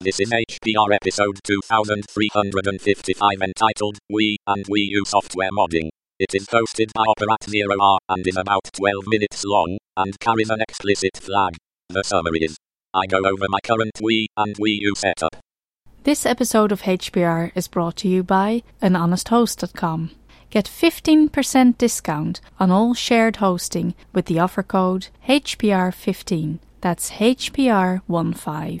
This is HPR episode 2355 entitled Wii and Wii U Software Modding. It is hosted by Operat Zero R and is about 12 minutes long and carries an explicit flag. The summary is I go over my current Wii and Wii U setup. This episode of HPR is brought to you by anhonesthost.com. Get 15% discount on all shared hosting with the offer code HPR15. That's HPR15.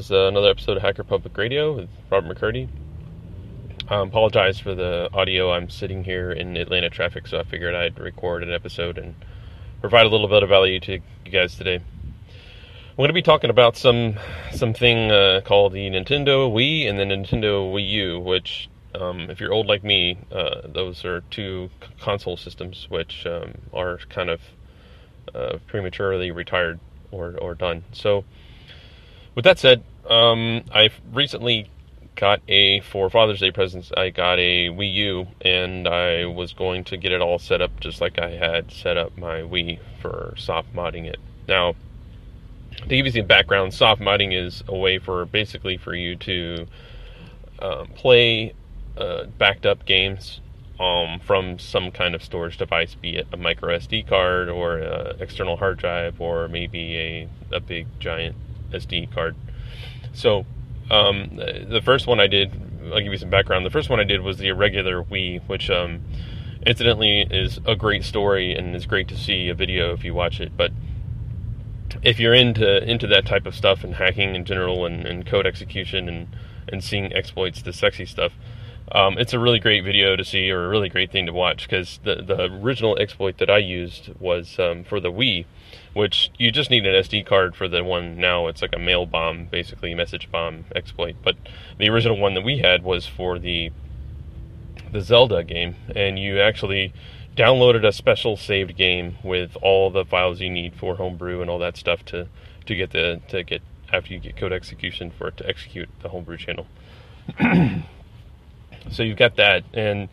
is uh, another episode of Hacker Public Radio with Robert McCurdy. I apologize for the audio. I'm sitting here in Atlanta traffic, so I figured I'd record an episode and provide a little bit of value to you guys today. I'm going to be talking about some something uh, called the Nintendo Wii and the Nintendo Wii U, which, um, if you're old like me, uh, those are two console systems which um, are kind of uh, prematurely retired or, or done. So, with that said, um, I've recently got a for Father's Day presents. I got a Wii U, and I was going to get it all set up just like I had set up my Wii for soft modding it. Now, to give you some background, soft modding is a way for basically for you to um, play uh, backed up games um, from some kind of storage device, be it a micro SD card or an external hard drive, or maybe a, a big giant SD card. So, um, the first one I did, I'll give you some background. The first one I did was the irregular Wii, which, um, incidentally, is a great story and is great to see a video if you watch it. But if you're into into that type of stuff and hacking in general and, and code execution and and seeing exploits, the sexy stuff, um, it's a really great video to see or a really great thing to watch because the the original exploit that I used was um, for the Wii, which you just need an SD card for the one now. It's like a mail bomb, basically message bomb exploit. But the original one that we had was for the the Zelda game, and you actually downloaded a special saved game with all the files you need for homebrew and all that stuff to to get the to get after you get code execution for it to execute the homebrew channel. so you've got that and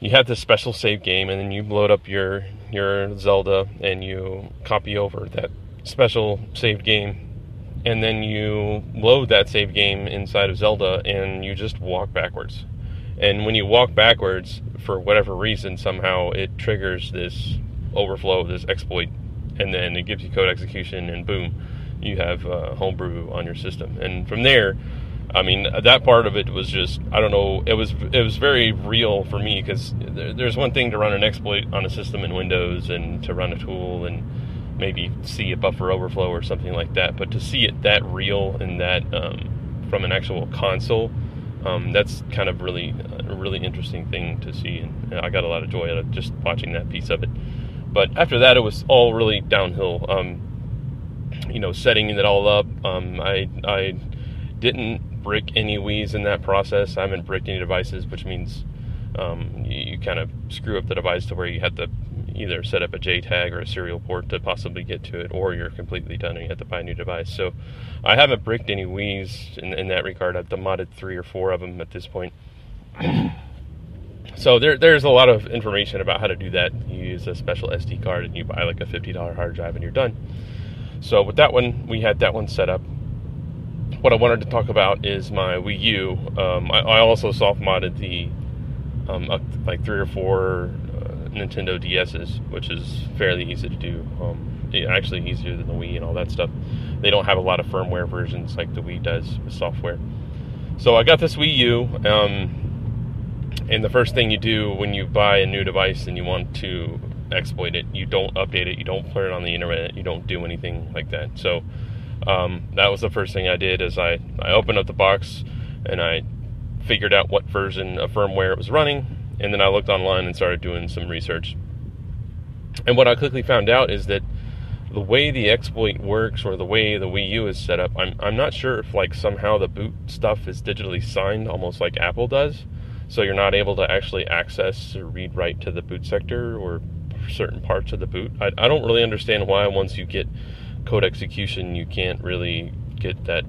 you have this special save game and then you load up your your Zelda and you copy over that special saved game and then you load that save game inside of Zelda and you just walk backwards. And when you walk backwards for whatever reason somehow it triggers this overflow this exploit and then it gives you code execution and boom you have uh, homebrew on your system. And from there I mean, that part of it was just I don't know. It was it was very real for me because there, there's one thing to run an exploit on a system in Windows and to run a tool and maybe see a buffer overflow or something like that. But to see it that real and that um, from an actual console, um, that's kind of really a really interesting thing to see. And I got a lot of joy out of just watching that piece of it. But after that, it was all really downhill. Um, you know, setting it all up. Um, I I didn't brick any Wii's in that process. I haven't bricked any devices, which means um, you, you, kind of screw up the device to where you have to either set up a JTAG or a serial port to possibly get to it, or you're completely done and you have to buy a new device. So I haven't bricked any Wii's in, in that regard. I've demodded three or four of them at this point. so there, there's a lot of information about how to do that. You use a special SD card and you buy like a $50 hard drive and you're done. So with that one, we had that one set up what I wanted to talk about is my Wii U. Um, I, I, also soft modded the um, like three or four uh, Nintendo DSs, which is fairly easy to do. Um, actually, easier than the Wii and all that stuff. They don't have a lot of firmware versions like the Wii does with software. So I got this Wii U, um, and the first thing you do when you buy a new device and you want to exploit it, you don't update it, you don't put it on the internet, you don't do anything like that. So Um, that was the first thing I did. Is I I opened up the box and I figured out what version of firmware it was running, and then I looked online and started doing some research. And what I quickly found out is that the way the exploit works or the way the Wii U is set up, I'm I'm not sure if like somehow the boot stuff is digitally signed, almost like Apple does, so you're not able to actually access or read write to the boot sector or certain parts of the boot. I, I don't really understand why once you get code execution, you can't really get that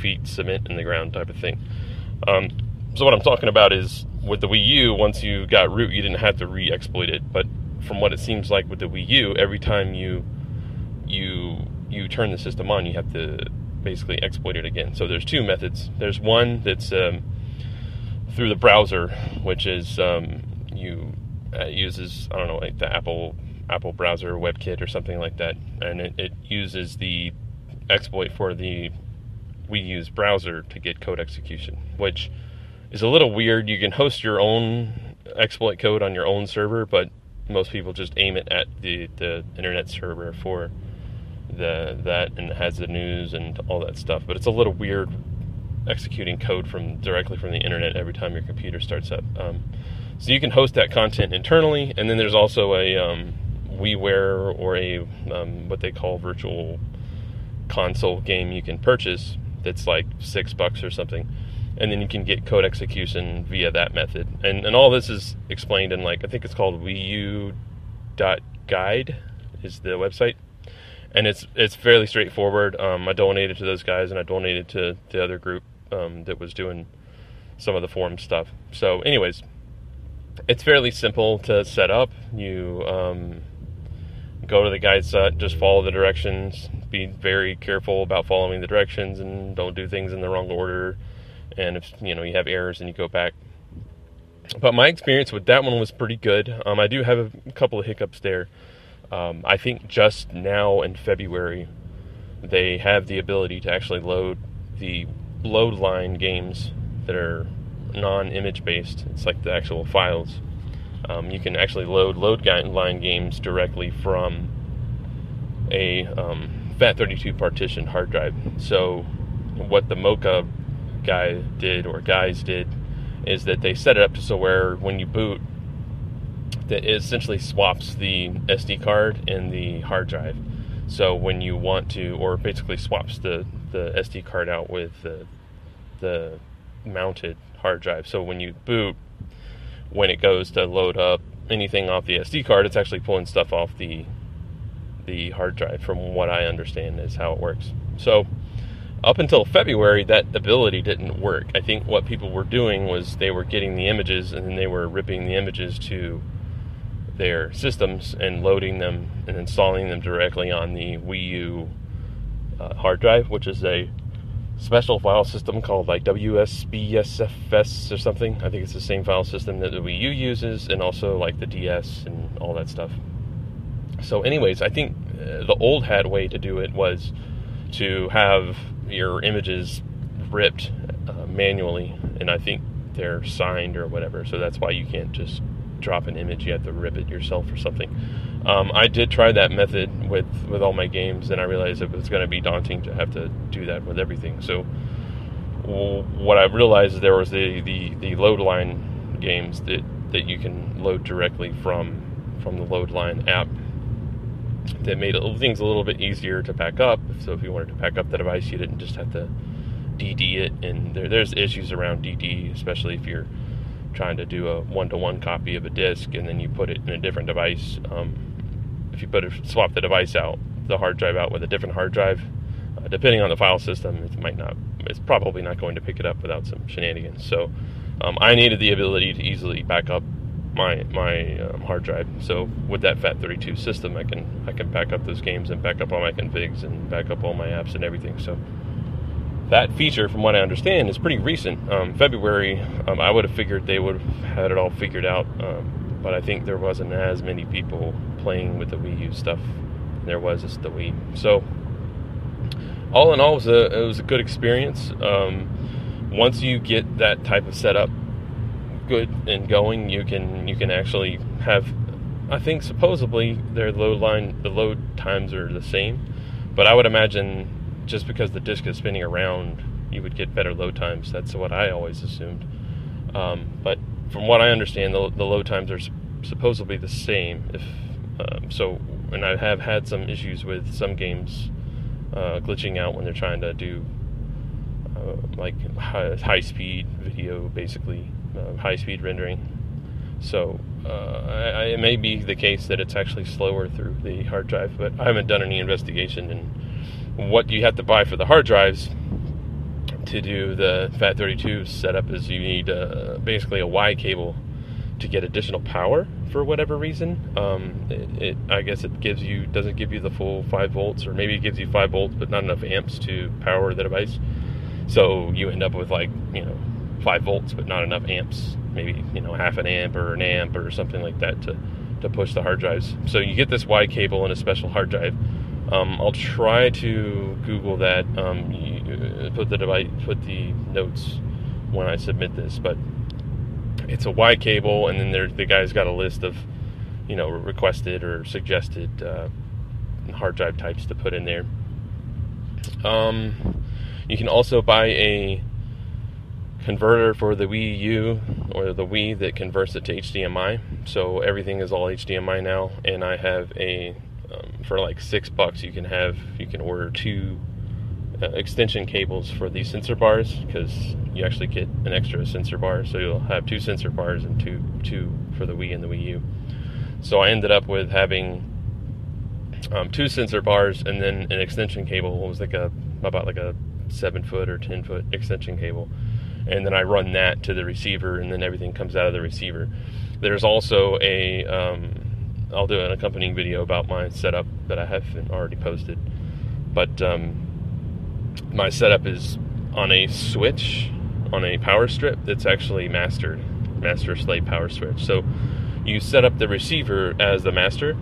feet cement in the ground type of thing. Um, so what I'm talking about is with the Wii U, once you got root, you didn't have to re-exploit it, but from what it seems like with the Wii U, every time you you you turn the system on, you have to basically exploit it again. So there's two methods. There's one that's um, through the browser, which is um, you uh, uses I don't know like the Apple Apple browser WebKit or something like that, and it, it uses the exploit for the Wii U's browser to get code execution, which is a little weird. You can host your own exploit code on your own server, but most people just aim it at the, the internet server for the that and it has the news and all that stuff. But it's a little weird executing code from directly from the internet every time your computer starts up. Um, so you can host that content internally, and then there's also a um, WiiWare or a um, what they call virtual console game you can purchase that's like six bucks or something and then you can get code execution via that method. And and all this is explained in like I think it's called Guide is the website, and it's it's fairly straightforward. Um, I donated to those guys, and I donated to the other group um, that was doing some of the forum stuff. So, anyways, it's fairly simple to set up. You um, go to the guide set, just follow the directions. Be very careful about following the directions, and don't do things in the wrong order and if you know you have errors and you go back. But my experience with that one was pretty good. Um, I do have a couple of hiccups there. Um, I think just now in February, they have the ability to actually load the Loadiine games that are non-image based. It's like the actual files. Um, you can actually load Loadiine games directly from a um, FAT32 partition hard drive. So what the Mocha guy did or guys did is that they set it up to so where when you boot, that it essentially swaps the SD card and the hard drive. So when you want to, or basically swaps the, the SD card out with the, the mounted hard drive. So when you boot, when it goes to load up anything off the SD card, it's actually pulling stuff off the the hard drive. From what I understand, is how it works. So up until February, that ability didn't work. I think what people were doing was they were getting the images and then they were ripping the images to their systems and loading them and installing them directly on the Wii U uh, hard drive, which is a special file system called like WSBSFS or something. I think it's the same file system that the Wii U uses and also like the DS and all that stuff. So, anyways, I think uh, the old hat way to do it was to have your images ripped uh, manually, and I think they're signed or whatever. So that's why you can't just drop an image; you have to rip it yourself or something. Um, I did try that method with with all my games, and I realized it was going to be daunting to have to do that with everything. So what I realized is there was the, the, the Loadiine games that, that you can load directly from from the Loadiine app that made things a little bit easier to pack up. So if you wanted to pack up the device, you didn't just have to DD it. And there, there's issues around DD, especially if you're trying to do a one-to-one copy of a disk and then you put it in a different device. Um, if you put it, swap the device out, the hard drive out with a different hard drive, uh, depending on the file system, it might not. It's probably not going to pick it up without some shenanigans. So um, I needed the ability to easily back up my my um, hard drive. So with that FAT32 system, I can I can back up those games and back up all my configs and back up all my apps and everything. So that feature, from what I understand, is pretty recent. Um, February, um, I would have figured they would have had it all figured out, um, but I think there wasn't as many people playing with the Wii U stuff. There was just the Wii. So all in all, it was a it was a good experience. Um, once you get that type of setup good and going, you can you can actually have. I think supposedly their load line the load times are the same, but I would imagine just because the disk is spinning around, you would get better load times. That's what I always assumed. Um, but from what I understand, the, the load times are supposedly the same. If um, so, and I have had some issues with some games uh, glitching out when they're trying to do uh, like high, high, speed video, basically uh, high speed rendering. So uh, I, it may be the case that it's actually slower through the hard drive, but I haven't done any investigation in what you have to buy for the hard drives to do the FAT32 setup. Is you need uh, basically a Y cable to get additional power for whatever reason. Um, it, it, I guess it gives you doesn't give you the full five volts, or maybe it gives you five volts but not enough amps to power the device. So you end up with like you know five volts but not enough amps, maybe you know half an amp or an amp or something like that to to push the hard drives. So you get this Y cable and a special hard drive. Um, I'll try to Google that. Um, put the device, put the notes when I submit this, but it's a Y cable, and then there, the guy's got a list of, you know, requested or suggested uh, hard drive types to put in there. Um, you can also buy a converter for the Wii U or the Wii that converts it to HDMI. So everything is all HDMI now, and I have a um, for like six bucks you can have you can order two uh, extension cables for these sensor bars because you actually get an extra sensor bar. So you'll have two sensor bars and two two for the Wii and the Wii U. So I ended up with having um, two sensor bars and then an extension cable. It was like a about like a seven foot or ten foot extension cable, and then I run that to the receiver, and then everything comes out of the receiver. There's also a um, I'll do an accompanying video about my setup that I haven't already posted, but um, my setup is on a switch on a power strip that's actually mastered, master slave power switch. So you set up the receiver as the master,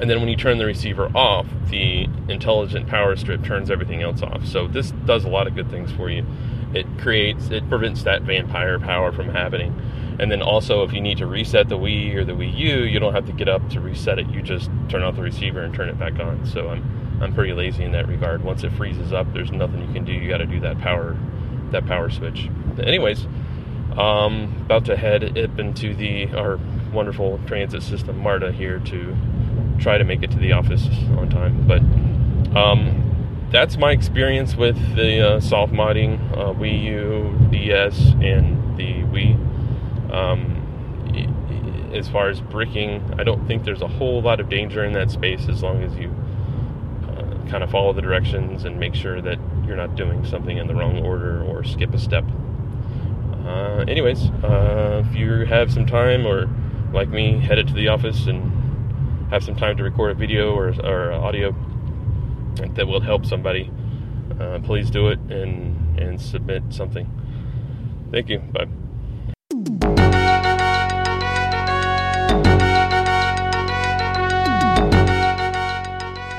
and then when you turn the receiver off, the intelligent power strip turns everything else off. So this does a lot of good things for you. It creates, it prevents that vampire power from happening. And then also, if you need to reset the Wii or the Wii U, you don't have to get up to reset it. You just turn off the receiver and turn it back on. So I'm I'm pretty lazy in that regard. Once it freezes up, there's nothing you can do. You got to do that power that power switch. Anyways, um, about to head up into the our wonderful transit system MARTA here to try to make it to the office on time. But um, that's my experience with the uh, soft modding uh, Wii U, DS, and the Wii. Um, as far as bricking, I don't think there's a whole lot of danger in that space as long as you kind of follow the directions and make sure that you're not doing something in the wrong order or skip a step. Uh, anyways, uh, if you have some time or like me, headed to the office and have some time to record a video or, or audio that will help somebody, uh, please do it and, and submit something. Thank you. Bye.